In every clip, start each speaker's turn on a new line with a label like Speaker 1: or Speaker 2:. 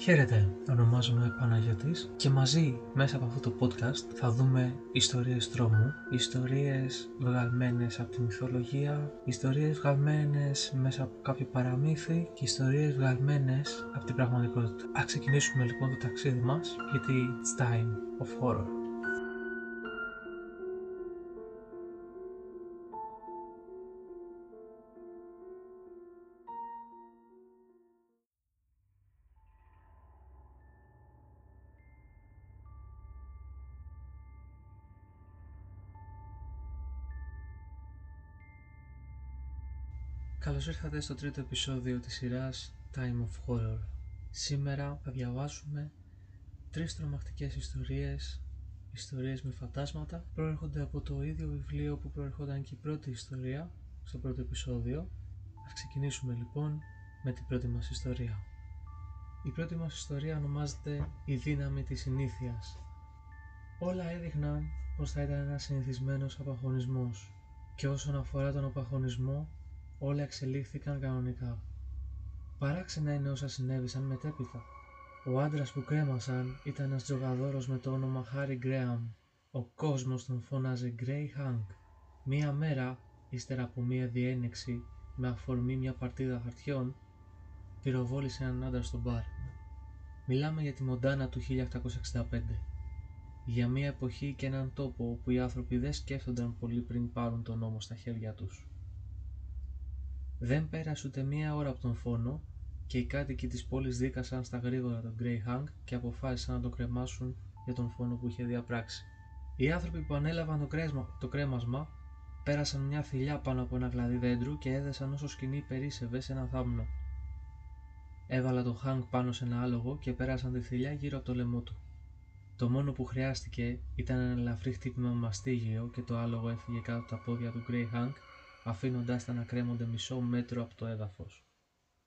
Speaker 1: Χαίρετε, ονομάζομαι Παναγιώτης και μαζί μέσα από αυτό το podcast θα δούμε ιστορίες τρόμου, ιστορίες βγαλμένες από τη μυθολογία, ιστορίες βγαλμένες μέσα από κάποιο παραμύθι και ιστορίες βγαλμένες από την πραγματικότητα. Ας ξεκινήσουμε λοιπόν το ταξίδι μας γιατί it's time of horror. Καλώς ήρθατε στο τρίτο επεισόδιο της σειράς Time of Horror. Σήμερα θα διαβάσουμε τρεις τρομακτικές ιστορίες, ιστορίες με φαντάσματα. Προέρχονται από το ίδιο βιβλίο που προέρχονταν και η πρώτη ιστορία στο πρώτο επεισόδιο. Ας ξεκινήσουμε λοιπόν με την πρώτη μας ιστορία. Η πρώτη μας ιστορία ονομάζεται «Η δύναμη της συνήθειας». Όλα έδειχναν πως θα ήταν ένας συνηθισμένος απαγωνισμός και όσον αφορά τον απαγωνισμό όλα εξελίχθηκαν κανονικά. Παράξενα είναι όσα συνέβησαν μετέπειτα. Ο άντρας που κρέμασαν ήταν ένας τζογαδόρος με το όνομα Χάρι Γκρέαμ. Ο κόσμος τον φώναζε Grey Hank. Μία μέρα, ύστερα από μία διένεξη με αφορμή μια παρτίδα χαρτιών, πυροβόλησε έναν άντρα στο μπαρ. Μιλάμε για τη Μοντάνα του 1865. Για μια εποχή και έναν τόπο όπου οι άνθρωποι δεν σκέφτονταν πολύ πριν πάρουν τον νόμο στα χέρια τους. Δεν πέρασε ούτε μία ώρα από τον φόνο και οι κάτοικοι της πόλης δίκασαν στα γρήγορα τον Greyhound και αποφάσισαν να τον κρεμάσουν για τον φόνο που είχε διαπράξει. Οι άνθρωποι που ανέλαβαν το, κρέσμα, το κρέμασμα πέρασαν μια θηλιά πάνω από ένα κλαδί δέντρου και έδεσαν όσο σκηνή περίσευε σε ένα θάμνο. Έβαλα τον Χάνκ πάνω σε ένα άλογο και πέρασαν τη θηλιά γύρω από το λαιμό του. Το μόνο που χρειάστηκε ήταν ένα ελαφρύ χτύπημα μαστίγιο και το άλογο έφυγε κάτω από τα πόδια του Greyhound αφήνοντάς τα να κρέμονται μισό μέτρο από το έδαφος.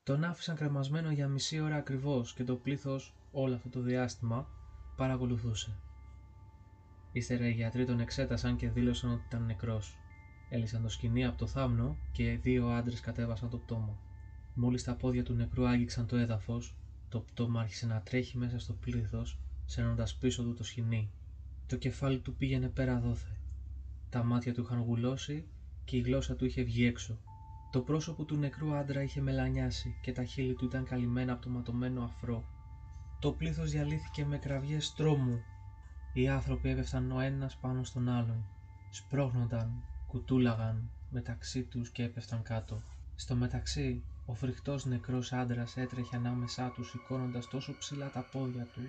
Speaker 1: Τον άφησαν κρεμασμένο για μισή ώρα ακριβώς και το πλήθος όλο αυτό το διάστημα παρακολουθούσε. Ύστερα οι γιατροί τον εξέτασαν και δήλωσαν ότι ήταν νεκρός. Έλυσαν το σκηνή από το θάμνο και δύο άντρες κατέβασαν το πτώμα. Μόλις τα πόδια του νεκρού άγγιξαν το έδαφος, το πτώμα άρχισε να τρέχει μέσα στο πλήθος, σέρνοντας πίσω του το σκηνή. Το κεφάλι του πήγαινε πέρα δόθε. Τα μάτια του είχαν γουλώσει και η γλώσσα του είχε βγει έξω. Το πρόσωπο του νεκρού άντρα είχε μελανιάσει και τα χείλη του ήταν καλυμμένα από το ματωμένο αφρό. Το πλήθος διαλύθηκε με κραυγές τρόμου. Οι άνθρωποι έπεφταν ο ένας πάνω στον άλλον. Σπρώχνονταν, κουτούλαγαν μεταξύ τους και έπεφταν κάτω. Στο μεταξύ, ο φρικτός νεκρός άντρας έτρεχε ανάμεσά τους σηκώνοντας τόσο ψηλά τα πόδια του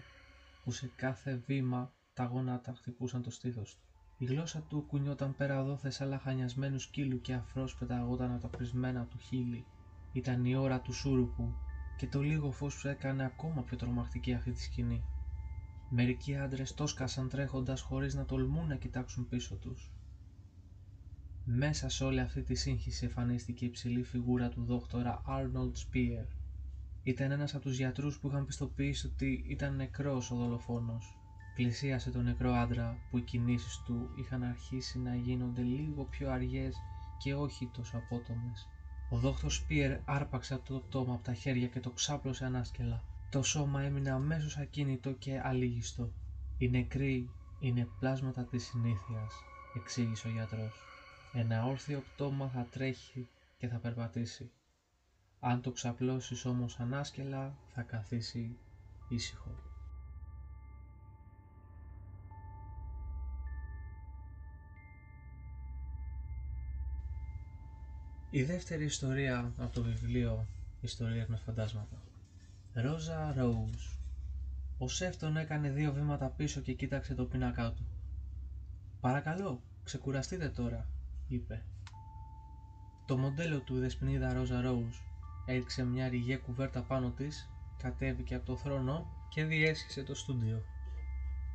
Speaker 1: που σε κάθε βήμα τα γόνατα χτυπούσαν το στήθος του. Η γλώσσα του κουνιόταν πέρα δόθες σαν λαχανιασμένου σκύλου και αφρός πεταγόταν από τα πρισμένα του χείλη. Ήταν η ώρα του σούρουπου και το λίγο φως που έκανε ακόμα πιο τρομακτική αυτή τη σκηνή. Μερικοί άντρες τόσκασαν τρέχοντας χωρίς να τολμούν να κοιτάξουν πίσω τους. Μέσα σε όλη αυτή τη σύγχυση εμφανίστηκε η ψηλή φιγούρα του δόκτωρα Arnold Spear. Ήταν ένας από τους γιατρούς που είχαν πιστοποιήσει ότι ήταν νεκρός ο δολοφόνος Πλησίασε τον νεκρό άντρα που οι κινήσεις του είχαν αρχίσει να γίνονται λίγο πιο αργές και όχι τόσο απότομες. Ο δόκτωρ Σπίερ άρπαξε το πτώμα από τα χέρια και το ξάπλωσε ανάσκελα. Το σώμα έμεινε αμέσως ακίνητο και αλήγιστο. «Οι νεκροί είναι πλάσματα της συνήθειας», εξήγησε ο γιατρός. «Ένα όρθιο πτώμα θα τρέχει και θα περπατήσει. Αν το ξαπλώσεις όμως ανάσκελα θα καθίσει ήσυχο». Η δεύτερη ιστορία από το βιβλίο Ιστορίες με φαντάσματα. Ρόζα Ρόουζ. Ο Σεφ τον έκανε δύο βήματα πίσω και κοίταξε το πίνακά του. «Παρακαλώ, ξεκουραστείτε τώρα», είπε. Το μοντέλο του δεσποινίδα Ρόζα Ρόουζ έριξε μια ρηγέ κουβέρτα πάνω της, κατέβηκε από το θρόνο και διέσχισε το στούντιο.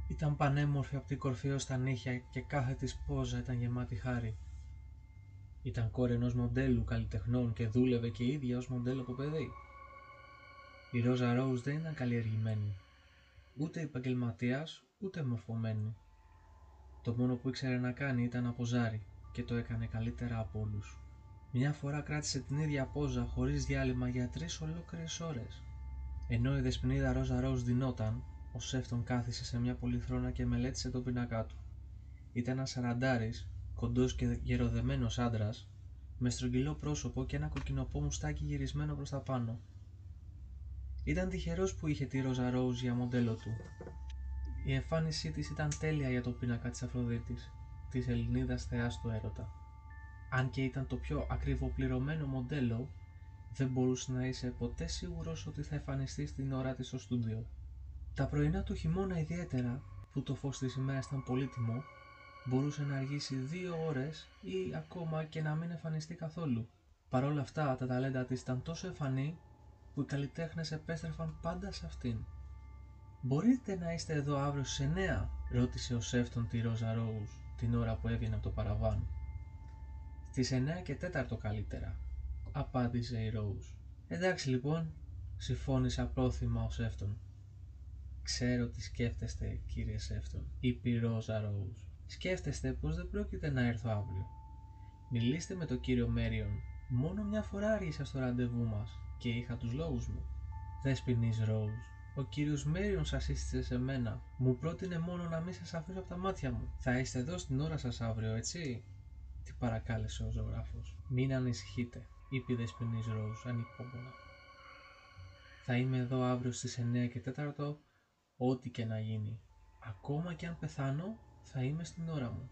Speaker 1: Ήταν πανέμορφη από την κορφή ως τα νύχια και κάθε της πόζα ήταν γεμάτη χάρη. Ήταν κόρη ενός μοντέλου καλλιτεχνών και δούλευε και η ίδια ως μοντέλο από παιδί. Η Ρόζα Ρόουζ δεν ήταν καλλιεργημένη, ούτε επαγγελματίας ούτε μορφωμένη. Το μόνο που ήξερε να κάνει ήταν να ποζάρει και το έκανε καλύτερα από όλους. Μια φορά κράτησε την ίδια πόζα χωρίς διάλειμμα για τρεις ολόκληρες ώρες. Ενώ η δεσποινίδα Ρόζα Ροζ δινόταν, ο Σέφτον κάθισε σε μια πολυθρόνα και μελέτησε τον πίνακά του. Ήταν ένας σαραντάρης, κοντός και γεροδεμένος άντρας, με στρογγυλό πρόσωπο και ένα κοκκινοπό μουστάκι γυρισμένο προς τα πάνω. Ήταν τυχερός που είχε τη Ρόζα Ρόουζ για μοντέλο του. Η εμφάνισή της ήταν τέλεια για το πίνακα της Αφροδίτης, της Ελληνίδας θεάς του έρωτα. Αν και ήταν το πιο ακριβοπληρωμένο μοντέλο, δεν μπορούσε να είσαι ποτέ σίγουρος ότι θα εμφανιστεί στην ώρα της στο στούντιο. Τα πρωινά του χειμώνα ιδιαίτερα, που το φως της ημέρας ήταν πολύτιμο, μπορούσε να αργήσει δύο ώρες ή ακόμα και να μην εμφανιστεί καθόλου. Παρ' όλα αυτά, τα ταλέντα της ήταν τόσο εμφανή που οι καλλιτέχνες επέστρεφαν πάντα σε αυτήν. «Μπορείτε να είστε εδώ αύριο στις 9» ρώτησε ο Σέφτον τη Ρόζα Ρόουζ την ώρα που έβγαινε από το παραβάν. «Στις 9 και 4 καλύτερα», απάντησε η Ρόουζ. «Εντάξει λοιπόν», συμφώνησε απρόθυμα ο Σέφτον. «Ξέρω τι σκέφτεστε, κύριε Σέφτον», είπε η Ρόζα Ρόουζ. «Σκέφτεστε πως δεν πρόκειται να έρθω αύριο. Μιλήστε με τον κύριο Μέριον. Μόνο μια φορά άργησα στο ραντεβού μας και είχα τους λόγους μου. Δέσποινης Ρόουζ, ο κύριος Μέριον σας σύστησε σε μένα. Μου πρότεινε μόνο να μην σας αφήσω από τα μάτια μου. Θα είστε εδώ στην ώρα σας αύριο, έτσι; Τι παρακάλεσε ο ζωγράφος. Μην ανησυχείτε, είπε η Δεσποινής Ρόουζ ανυπόμονα. Θα είμαι εδώ αύριο στις 9 και 4 ό,τι και να γίνει. Ακόμα και αν πεθάνω, θα είμαι στην ώρα μου.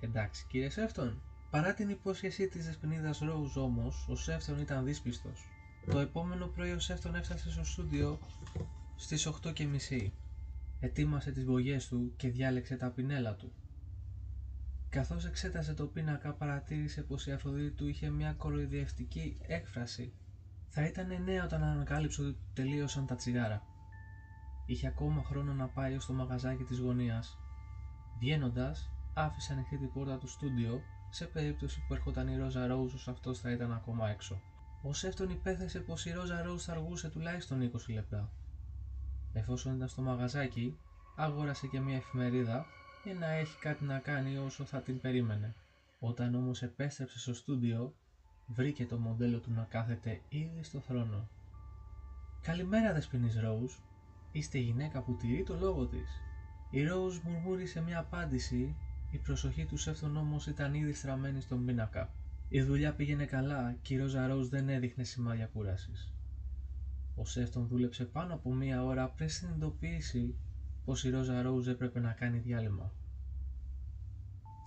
Speaker 1: Εντάξει, κύριε Σέφτον. Παρά την υπόσχεσή της Δεσποινίδας Ρόουζ όμως, ο Σέφτον ήταν δύσπιστος. Το επόμενο πρωί ο Σέφτον έφτασε στο στούντιο στις 8.30. Ετοίμασε τις μπογιές του και διάλεξε τα πινέλα του. Καθώς εξέτασε το πίνακα παρατήρησε πως η Αφροδίτη του είχε μια κοροϊδευτική έκφραση. Θα ήταν νέα όταν ανακάλυψε ότι τελείωσαν τα τσιγάρα. Είχε ακόμα χρόνο να πάει ως το μαγαζάκι της γωνίας. Βγαίνοντας, άφησε ανοιχτή την πόρτα του στούντιο σε περίπτωση που έρχονταν η Ρόζα Ρόουζ αυτός θα ήταν ακόμα έξω. Ο Σέφτον υπέθεσε πως η Ρόζα Ρόουζ θα αργούσε τουλάχιστον 20 λεπτά. Εφόσον ήταν στο μαγαζάκι, αγόρασε και μια εφημερίδα για να έχει κάτι να κάνει όσο θα την περίμενε. Όταν όμως επέστρεψε στο στούντιο, βρήκε το μοντέλο του να κάθεται ήδη στο θρόνο. «Καλημέρα δεσποινής Ρόουζ, είστε η γυναίκα που τηρεί το λόγο της». Η Ρόουζ μουρμούρισε μια απάντηση, η προσοχή τους Σέφτον όμως ήταν ήδη στραμμένη στον πίνακα. Η δουλειά πήγαινε καλά και η Ρόζα Ρόουζ δεν έδειχνε σημάδια κούρασης. Ο Σέφτον δούλεψε πάνω από μία ώρα πριν συνειδητοποιήσει πως η Ρόζα Ρόουζ έπρεπε να κάνει διάλειμμα.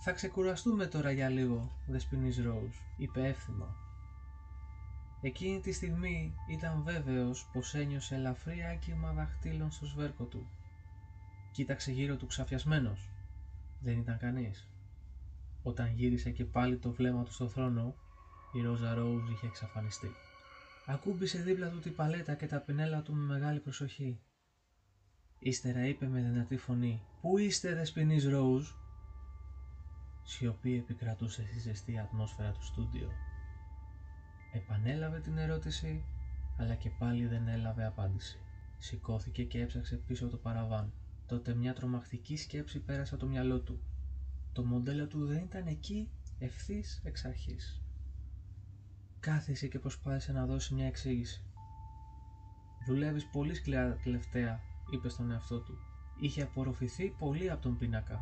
Speaker 1: Θα ξεκουραστούμε τώρα για λίγο, δεσποινής Ρόουζ, είπε εύθυμα. Εκείνη τη στιγμή ήταν βέβαιος πως ένιωσε ελαφρύ άκυρμα δαχτύλων στο σβέρκο του. Κοίταξε γύρω του ξαφιασμένος. Δεν ήταν κανείς. Όταν γύρισε και πάλι το βλέμμα του στο θρόνο, η Ρόζα Ρόουζ είχε εξαφανιστεί. Ακούμπησε δίπλα του την παλέτα και τα πινέλα του με μεγάλη προσοχή. Ύστερα είπε με δυνατή φωνή «Πού είστε δεσποινής Ρόουζ» Σιωπή επικρατούσε στη ζεστή ατμόσφαιρα του στούντιο. Επανέλαβε την ερώτηση, αλλά και πάλι δεν έλαβε απάντηση. Σηκώθηκε και έψαξε πίσω το παραβάν. Τότε μια τρομακτική σκέψη πέρασε από το μυαλό του. Το μοντέλο του δεν ήταν εκεί ευθύς εξ αρχής. Κάθισε και προσπάθησε να δώσει μια εξήγηση. Δουλεύεις πολύ σκληρά τελευταία, είπε στον εαυτό του. Είχε απορροφηθεί πολύ από τον πίνακα.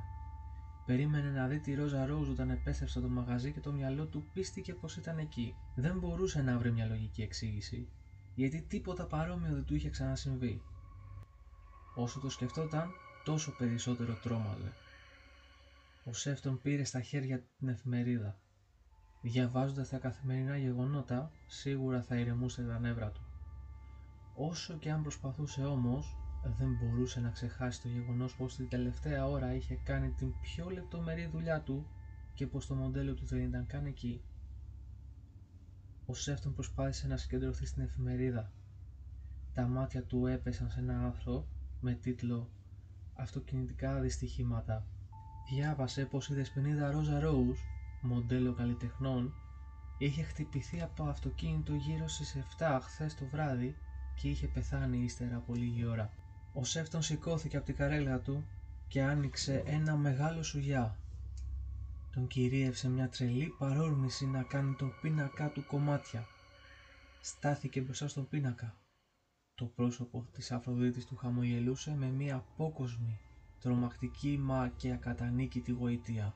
Speaker 1: Περίμενε να δει τη Ρόζα Ρόουζ όταν επέστρεψε το μαγαζί και το μυαλό του πίστηκε πως ήταν εκεί. Δεν μπορούσε να βρει μια λογική εξήγηση, γιατί τίποτα παρόμοιο δεν του είχε ξανασυμβεί. Όσο το σκεφτόταν, τόσο περισσότερο τρόμαζε. Ο Σέφτον πήρε στα χέρια την εφημερίδα. Διαβάζοντας τα καθημερινά γεγονότα, σίγουρα θα ηρεμούσε τα νεύρα του. Όσο και αν προσπαθούσε όμως, δεν μπορούσε να ξεχάσει το γεγονός πως την τελευταία ώρα είχε κάνει την πιο λεπτομερή δουλειά του και πως το μοντέλο του δεν ήταν καν εκεί. Ο Σέφτον προσπάθησε να συγκεντρωθεί στην εφημερίδα. Τα μάτια του έπεσαν σε ένα άρθρο με τίτλο «Αυτοκινητικά δυστυχήματα». Διάβασε πως η δεσποινίδα Ρόζα Ρόουζ, μοντέλο καλλιτεχνών, είχε χτυπηθεί από αυτοκίνητο γύρω στις 7 χθες το βράδυ και είχε πεθάνει ύστερα από λίγη ώρα. Ο Σέφτον σηκώθηκε από την καρέλα του και άνοιξε ένα μεγάλο σουγιά. Τον κυρίευσε μια τρελή παρόρμηση να κάνει τον πίνακά του κομμάτια. Στάθηκε μπροστά στον πίνακα. Το πρόσωπο της Αφροδίτης του χαμογελούσε με μία απόκοσμη, τρομακτική μα και ακατανίκητη γοητεία.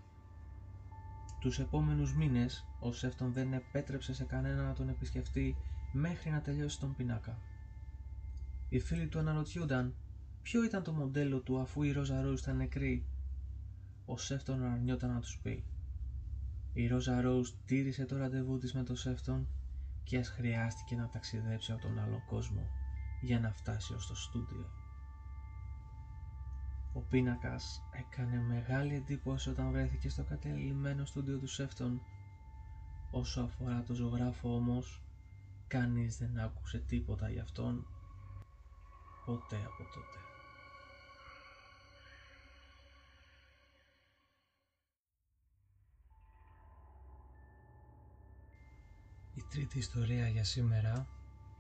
Speaker 1: Τους επόμενους μήνες ο Σέφτον δεν επέτρεψε σε κανένα να τον επισκεφτεί μέχρι να τελειώσει τον πινάκα. Οι φίλοι του αναρωτιούνταν ποιο ήταν το μοντέλο του αφού η Ρόζα Ρόζ ήταν νεκρή. Ο Σέφτον αρνιόταν να τους πει. Η Ρόζα Ρόζ τήρησε το ραντεβού της με τον Σέφτον και ας χρειάστηκε να ταξιδέψει από τον άλλο κόσμο για να φτάσει ως το στούντιο. Ο πίνακας έκανε μεγάλη εντύπωση όταν βρέθηκε στο κατελημένο στούντιο του Σέφτον. Όσο αφορά το ζωγράφο όμως, κανείς δεν άκουσε τίποτα γι' αυτόν ποτέ από τότε. Η τρίτη ιστορία για σήμερα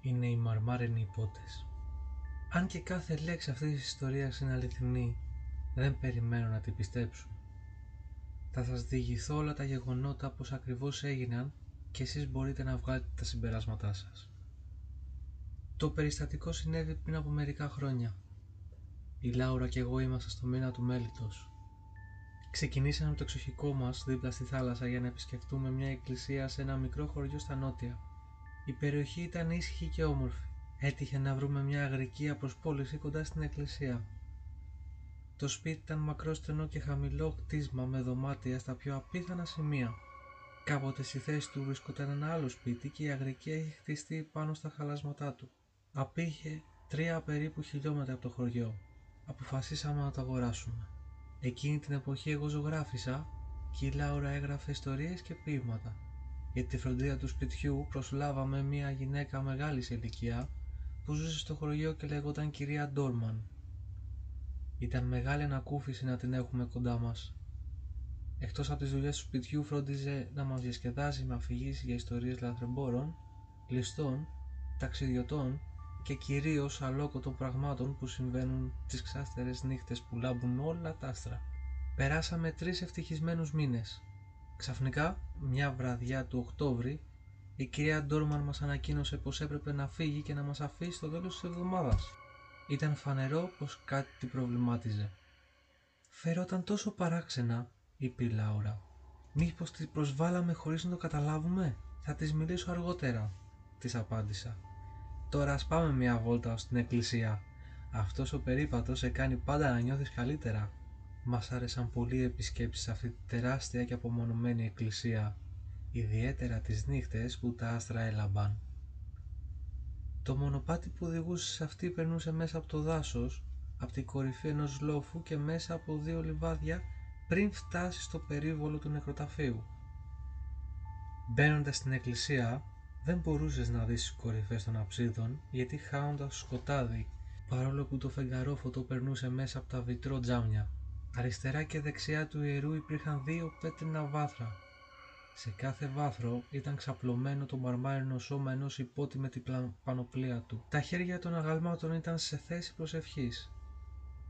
Speaker 1: είναι οι μαρμάρινοι υπότες. Αν και κάθε λέξη αυτής της ιστορίας είναι αληθινή, δεν περιμένω να την πιστέψω. Θα σας διηγηθώ όλα τα γεγονότα πως ακριβώς έγιναν και εσείς μπορείτε να βγάλετε τα συμπεράσματά σας. Το περιστατικό συνέβη πριν από μερικά χρόνια. Η Λάουρα και εγώ ήμασταν στο μήνα του Μέλιτος. Ξεκινήσαμε το εξοχικό μας δίπλα στη θάλασσα για να επισκεφτούμε μια εκκλησία σε ένα μικρό χωριό στα νότια. Η περιοχή ήταν ήσυχη και όμορφη. Έτυχε να βρούμε μια αγρικία προς πώληση κοντά στην εκκλησία. Το σπίτι ήταν μακρό στενό και χαμηλό κτίσμα με δωμάτια στα πιο απίθανα σημεία. Κάποτε στη θέση του βρισκόταν ένα άλλο σπίτι και η αγρικία είχε χτιστεί πάνω στα χαλάσματά του. Απήχε τρία περίπου χιλιόμετρα από το χωριό. Αποφασίσαμε να το αγοράσουμε. Εκείνη την εποχή εγώ ζωγράφισα και η Λάουρα έγραφε ιστορίες και ποίηματα. Για τη φροντίδα του σπιτιού προσλάβαμε μια γυναίκα μεγάλης ηλικία που ζούσε στο χωριό και λέγονταν κυρία Ντόρμαν. Ήταν μεγάλη ανακούφιση να την έχουμε κοντά μας. Εκτός από τις δουλειές του σπιτιού φρόντιζε να μας διασκεδάζει με αφηγήσεις για ιστορίες λαθρεμπόρων, ληστών, ταξιδιωτών και κυρίως αλόκοτων πραγμάτων που συμβαίνουν τις ξάστερες νύχτες που λάμπουν όλα τα άστρα. Περάσαμε τρεις ευτυχισμένους μήνες. Ξαφνικά, μια βραδιά του Οκτώβρη, η κυρία Ντόρμαν μας ανακοίνωσε πως έπρεπε να φύγει και να μας αφήσει στο τέλος της εβδομάδας. Ήταν φανερό πως κάτι την προβλημάτιζε. «Φερόταν τόσο παράξενα», είπε η Λάουρα. «Μήπως τη προσβάλαμε χωρίς να το καταλάβουμε» «Θα της μιλήσω αργότερα», της απάντησα. «Τώρα ας πάμε μια βόλτα στην εκκλησία. Αυτός ο περίπατος σε κάνει πάντα να νιώθεις καλύτερα». Μας άρεσαν πολύ οι επισκέψεις σε αυτή τη τεράστια και απομονωμένη εκκλησία, ιδιαίτερα τις νύχτες που τα άστρα έλαμπαν. Το μονοπάτι που οδηγούσε σε αυτή περνούσε μέσα από το δάσος, από την κορυφή ενός λόφου και μέσα από δύο λιβάδια πριν φτάσει στο περίβολο του νεκροταφείου. Μπαίνοντας στην εκκλησία, δεν μπορούσες να δεις τις κορυφές των αψίδων γιατί χάονταν σκοτάδι, παρόλο που το φεγγαρόφωτο περνούσε μέσα από τα βιτρό τζάμια. Αριστερά και δεξιά του ιερού υπήρχαν δύο πέτρινα βάθρα. Σε κάθε βάθρο ήταν ξαπλωμένο το μαρμάρινο σώμα ενός υπότι με την πανοπλία του. Τα χέρια των αγάλματων ήταν σε θέση προσευχής.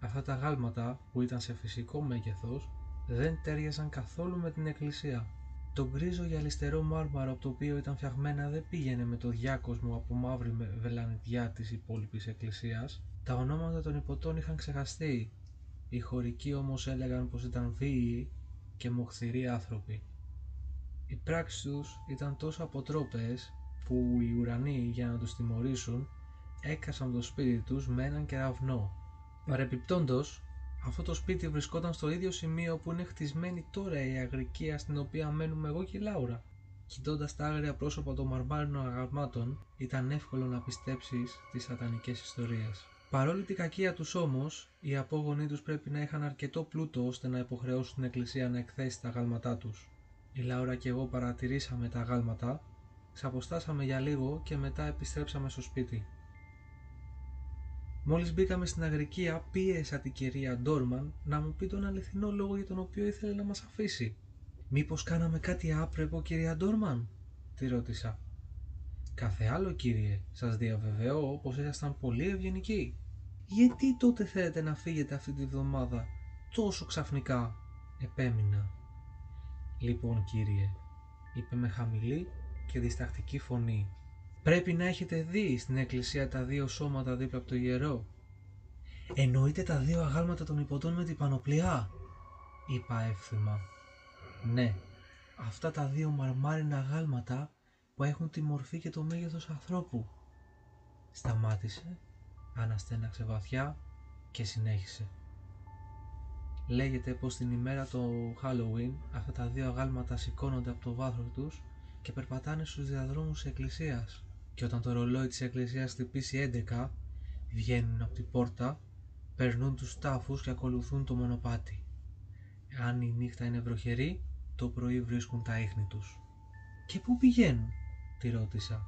Speaker 1: Αυτά τα γάλματα, που ήταν σε φυσικό μέγεθος, δεν τέριαζαν καθόλου με την εκκλησία. Το γκρίζο γυαλιστερό μάρμαρο από το οποίο ήταν φτιαγμένα δεν πήγαινε με το διάκοσμο από μαύρη βελανιδιά της υπόλοιπης εκκλησίας. Τα ονόματα των υποτών είχαν ξεχαστεί οι χωρικοί όμως έλεγαν πως ήταν βίαιοι και μοχθηροί άνθρωποι. Οι πράξεις τους ήταν τόσο αποτρόπες που οι ουρανοί για να τους τιμωρήσουν έκασαν το σπίτι τους με έναν κεραυνό. Παρεπιπτόντος, αυτό το σπίτι βρισκόταν στο ίδιο σημείο που είναι χτισμένη τώρα η αγρικία στην οποία μένουμε εγώ και η Λάουρα. Κοιτώντας τα άγρια πρόσωπα των μαρμάρινων αγαλμάτων, ήταν εύκολο να πιστέψεις τις σατανικές ιστορίες. Παρόλη την κακία τους όμως, οι απόγονοί τους πρέπει να είχαν αρκετό πλούτο ώστε να υποχρεώσουν την Εκκλησία να εκθέσει τα γάλματά τους. Η Λάουρα και εγώ παρατηρήσαμε τα γάλματα, ξαποστάσαμε για λίγο και μετά επιστρέψαμε στο σπίτι. Μόλις μπήκαμε στην αγρικία, πίεσα την κυρία Ντόρμαν να μου πει τον αληθινό λόγο για τον οποίο ήθελε να μας αφήσει. Μήπως κάναμε κάτι άπρεπο, κυρία Ντόρμαν, τη ρώτησα. Κάθε άλλο, κύριε, σας διαβεβαιώ πω ήσασταν πολύ ευγενικοί. Γιατί τότε θέλετε να φύγετε αυτή τη βδομάδα; Τόσο ξαφνικά, επέμεινα. Λοιπόν κύριε, είπε με χαμηλή και διστακτική φωνή, Πρέπει να έχετε δει στην εκκλησία τα δύο σώματα δίπλα από το ιερό. Εννοείται τα δύο αγάλματα των υποτών με την πανοπλιά, είπα εύθυμα. Ναι, αυτά τα δύο μαρμάρινα αγάλματα που έχουν τη μορφή και το μέγεθος ανθρώπου. Σταμάτησε, αναστέναξε βαθιά και συνέχισε. Λέγεται πως την ημέρα του Halloween αυτά τα δύο αγάλματα σηκώνονται από το βάθρο τους και περπατάνε στους διαδρόμους της εκκλησίας και όταν το ρολόι της εκκλησίας χτυπήσει 11 βγαίνουν από την πόρτα, περνούν τους τάφους και ακολουθούν το μονοπάτι. Αν η νύχτα είναι βροχερή, το πρωί βρίσκουν τα ίχνη τους. «Και πού πηγαίνουν» τη ρώτησα.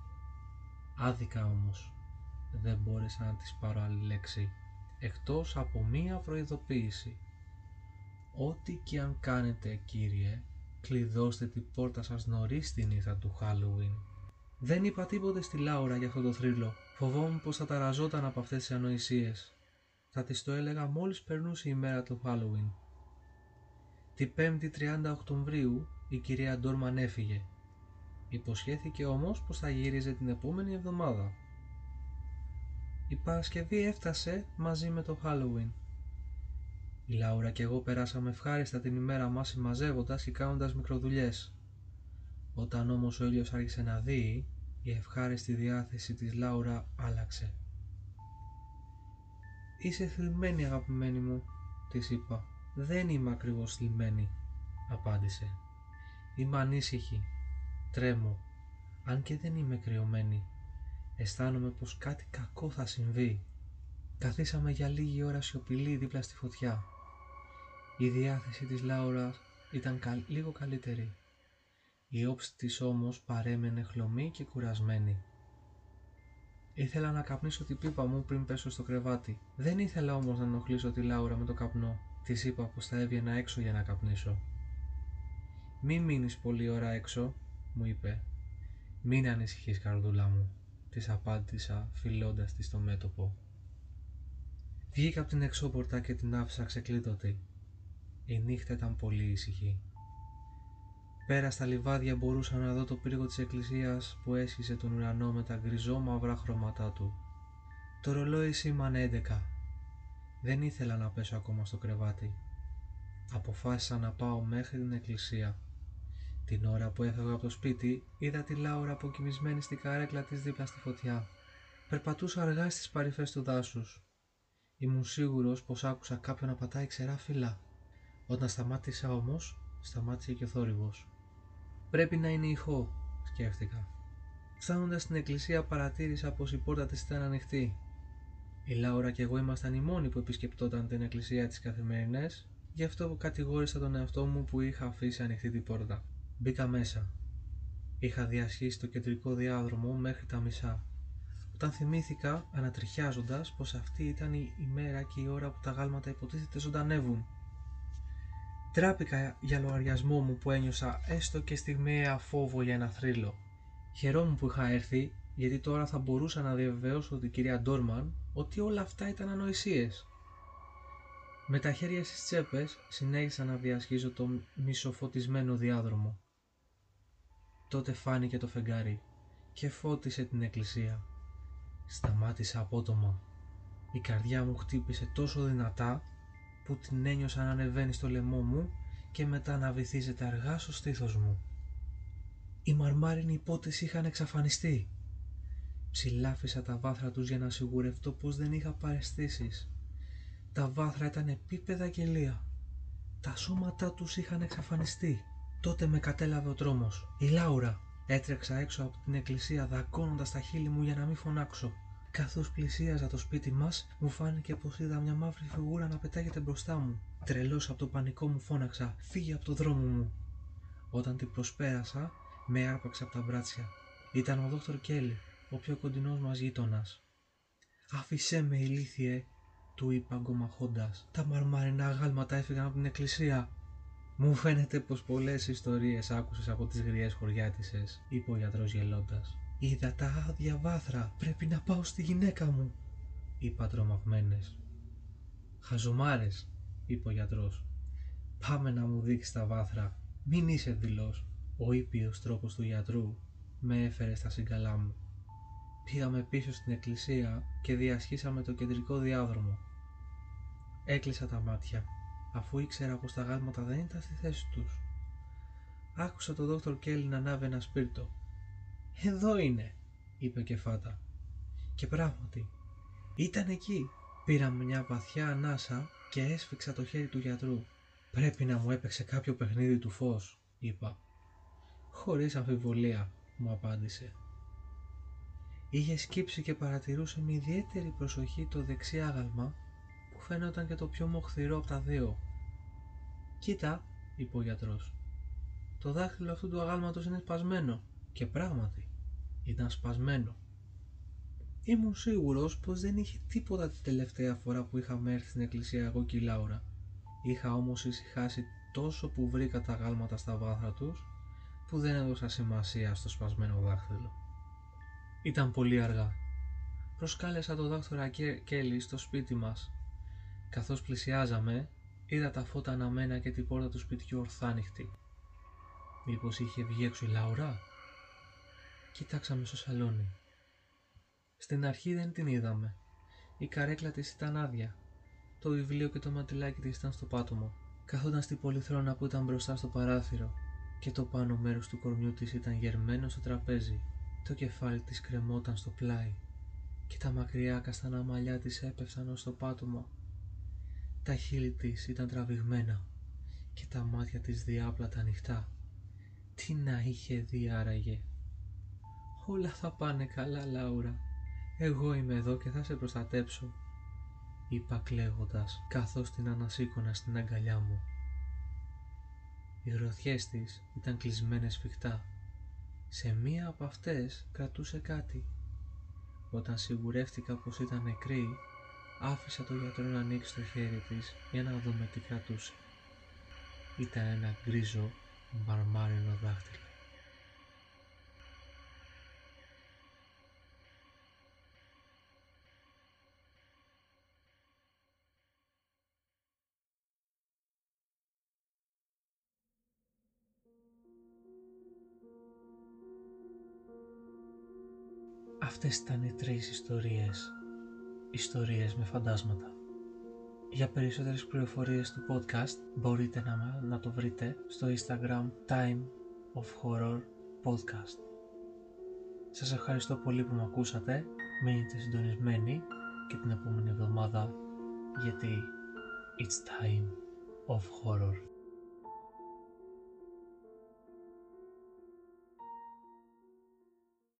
Speaker 1: Άδικα όμως. Δεν μπόρεσα να της πάρω άλλη λέξη, εκτός από μία προειδοποίηση. Ό,τι και αν κάνετε κύριε, κλειδώστε την πόρτα σας νωρίς τη νύχτα του Halloween. Δεν είπα τίποτε στη Λάουρα για αυτό το θρύλο. Φοβόμουν πως θα ταραζόταν από αυτές τις ανοησίες. Θα της το έλεγα μόλις περνούσε η μέρα του Halloween. Τη 5η 30 Οκτωβρίου η κυρία Ντόρμαν έφυγε. Υποσχέθηκε όμως πως θα γύριζε την επόμενη εβδομάδα. Η Παρασκευή έφτασε μαζί με το Halloween. Η Λάουρα και εγώ περάσαμε ευχάριστα την ημέρα μας συμμαζεύοντας και κάνοντας μικροδουλειές. Όταν όμως ο ήλιος άρχισε να δει, η ευχάριστη διάθεση της Λάουρα άλλαξε. «Είσαι θλιμμένη αγαπημένη μου», της είπα. «Δεν είμαι ακριβώς θλιμμένη», απάντησε. «Είμαι ανήσυχη. Τρέμω. Αν και δεν είμαι κρυωμένη. Αισθάνομαι πως κάτι κακό θα συμβεί. Καθίσαμε για λίγη ώρα σιωπηλή δίπλα στη φωτιά. Η διάθεση της Λάουρας ήταν λίγο καλύτερη. Η όψη της όμως παρέμενε χλωμή και κουρασμένη. Ήθελα να καπνίσω την πίπα μου πριν πέσω στο κρεβάτι. Δεν ήθελα όμως να ενοχλήσω τη Λάουρα με το καπνό. Της είπα πως θα έβγαινα έξω για να καπνίσω. «Μη μείνεις πολλή ώρα έξω», μου είπε. «Μην ανησυχείς καρδούλα μου», της απάντησα φιλώντας της στο μέτωπο. Βγήκα από την εξώπορτα και την άφησα ξεκλείδωτη. Η νύχτα ήταν πολύ ήσυχη. Πέρα στα λιβάδια μπορούσα να δω το πύργο της εκκλησίας που έσχισε τον ουρανό με τα γκριζό μαυρά χρώματά του. Το ρολόι σήμανε 11. Δεν ήθελα να πέσω ακόμα στο κρεβάτι. Αποφάσισα να πάω μέχρι την εκκλησία. Την ώρα που έφευγα από το σπίτι, είδα τη Λάουρα αποκοιμισμένη στην καρέκλα της δίπλα στη φωτιά. Περπατούσα αργά στις παρυφές του δάσους. Ήμουν σίγουρος πως άκουσα κάποιον να πατάει ξερά φύλλα. Όταν σταμάτησα όμως, σταμάτησε και ο θόρυβος. Πρέπει να είναι ηχό, σκέφτηκα. Φτάνοντας στην εκκλησία, παρατήρησα πως η πόρτα της ήταν ανοιχτή. Η Λάουρα και εγώ ήμασταν οι μόνοι που επισκεπτόταν την εκκλησία τις καθημερινές, γι' αυτό κατηγόρησα τον εαυτό μου που είχα αφήσει ανοιχτή την πόρτα. Μπήκα μέσα. Είχα διασχίσει το κεντρικό διάδρομο μέχρι τα μισά. Όταν θυμήθηκα, ανατριχιάζοντας, πως αυτή ήταν η ημέρα και η ώρα που τα γάλματα υποτίθεται ζωντανεύουν. Τράπηκα για λογαριασμό μου που ένιωσα έστω και στιγμιαία φόβο για ένα θρύλο. Χαιρόμουν που είχα έρθει, γιατί τώρα θα μπορούσα να διαβεβαιώσω την κυρία Ντόρμαν ότι όλα αυτά ήταν ανοησίες. Με τα χέρια στις τσέπες συνέχισα να διασχίζω το μισοφωτισμένο διάδρομο. Τότε φάνηκε το φεγγάρι και φώτισε την εκκλησία. Σταμάτησα απότομα. Η καρδιά μου χτύπησε τόσο δυνατά που την ένιωσα να ανεβαίνει στο λαιμό μου και μετά να βυθίζεται αργά στο στήθος μου. Οι μαρμάρινοι υπότες είχαν εξαφανιστεί. Ψηλάφισα τα βάθρα τους για να σιγουρευτώ πως δεν είχα παρεστήσεις. Τα βάθρα ήταν επίπεδα γελία. Τα σώματά τους είχαν εξαφανιστεί. Τότε με κατέλαβε ο τρόμος. Η Λάουρα. Έτρεξα έξω από την εκκλησία δακώνοντας τα χείλη μου για να μην φωνάξω. Καθώς πλησίαζα το σπίτι μας, μου φάνηκε πως είδα μια μαύρη φιγούρα να πετάγεται μπροστά μου. Τρελός από το πανικό μου φώναξα «Φύγε από το δρόμο μου». Όταν την προσπέρασα, με άρπαξε από τα μπράτσια. Ήταν ο Δόκτωρ Κέλλη, ο πιο κοντινός μας γείτονας. «Άφησέ με ηλίθιε», του είπα γκομαχώντας. «Τα μαρμαρινά γάλματα έφυγαν από την εκκλησία». «Μου φαίνεται πως πολλές ιστορίες άκουσες από τις γριές χωριάτισες», είπε ο γιατρός γελώντας. Είδα τα άδεια βάθρα. Πρέπει να πάω στη γυναίκα μου, είπα τρομαγμένες. Χαζομάρες, είπε ο γιατρός. Πάμε να μου δείξεις τα βάθρα. Μην είσαι δηλός. Ο ήπιος τρόπος του γιατρού με έφερε στα συγκαλά μου. Πήγαμε πίσω στην εκκλησία και διασχίσαμε το κεντρικό διάδρομο. Έκλεισα τα μάτια, αφού ήξερα πως τα γάλματα δεν ήταν στη θέση τους. Άκουσα τον δόκτωρ Κέλλη να ανάβει ένα σπίρτο. «Εδώ είναι», είπε και φάτα. Και πράγματι, ήταν εκεί. Πήραμε μια βαθιά ανάσα και έσφιξα το χέρι του γιατρού. «Πρέπει να μου έπαιξε κάποιο παιχνίδι του φως», είπα. «Χωρίς αμφιβολία», μου απάντησε. Είχε σκύψει και παρατηρούσε με ιδιαίτερη προσοχή το δεξί άγαλμα που φαίνονταν και το πιο μοχθηρό από τα δύο. «Κοίτα», είπε ο γιατρός, «το δάχτυλο αυτού του αγάλματος είναι σπασμένο» και πράγματι ήταν σπασμένο. Ήμουν σίγουρος πως δεν είχε τίποτα την τελευταία φορά που είχαμε έρθει στην εκκλησία εγώ και η Λάουρα. Είχα όμως ησυχάσει τόσο που βρήκα τα γάλματα στα βάθρα τους που δεν έδωσα σημασία στο σπασμένο δάχτυλο. Ήταν πολύ αργά. Προσκάλεσα το δάκτωρα Κέλλη στο σπίτι μας. Καθώς πλησιάζαμε, είδα τα φώτα αναμένα και την πόρτα του σπιτιού ορθάνυχτη. Μήπως είχε βγει έξω η Λάουρα; Κοιτάξαμε στο σαλόνι. Στην αρχή δεν την είδαμε. Η καρέκλα της ήταν άδεια. Το βιβλίο και το ματιλάκι της ήταν στο πάτωμα. Καθόταν στην πολυθρόνα που ήταν μπροστά στο παράθυρο και το πάνω μέρος του κορμιού της ήταν γερμένο στο τραπέζι. Το κεφάλι της κρεμόταν στο πλάι και τα μακριά καστανά μαλλιά της έπεφταν ως το πάτωμα. Τα χείλη της ήταν τραβηγμένα και τα μάτια της διάπλατα ανοιχτά. Τι να είχε δει άραγε. Όλα θα πάνε καλά Λάουρα. Εγώ είμαι εδώ και θα σε προστατέψω. Είπα κλαίγοντας καθώς την ανασήκωνα στην αγκαλιά μου. Οι γροθιές της ήταν κλεισμένες σφιχτά. Σε μία από αυτές κρατούσε κάτι. Όταν σιγουρεύτηκα πως ήταν νεκρή, άφησα το γιατρό να ανοίξει το χέρι της για να δούμε τι κρατούσε. Ήταν ένα γκρίζο μαρμάρινο δάχτυλο. Αυτές ήταν οι τρεις ιστορίες. Ιστορίες με φαντάσματα. Για περισσότερες πληροφορίες του podcast μπορείτε να, να το βρείτε στο Instagram Time of Horror Podcast. Σας ευχαριστώ πολύ που με ακούσατε. Μείνετε συντονισμένοι και την επόμενη εβδομάδα γιατί it's time of horror.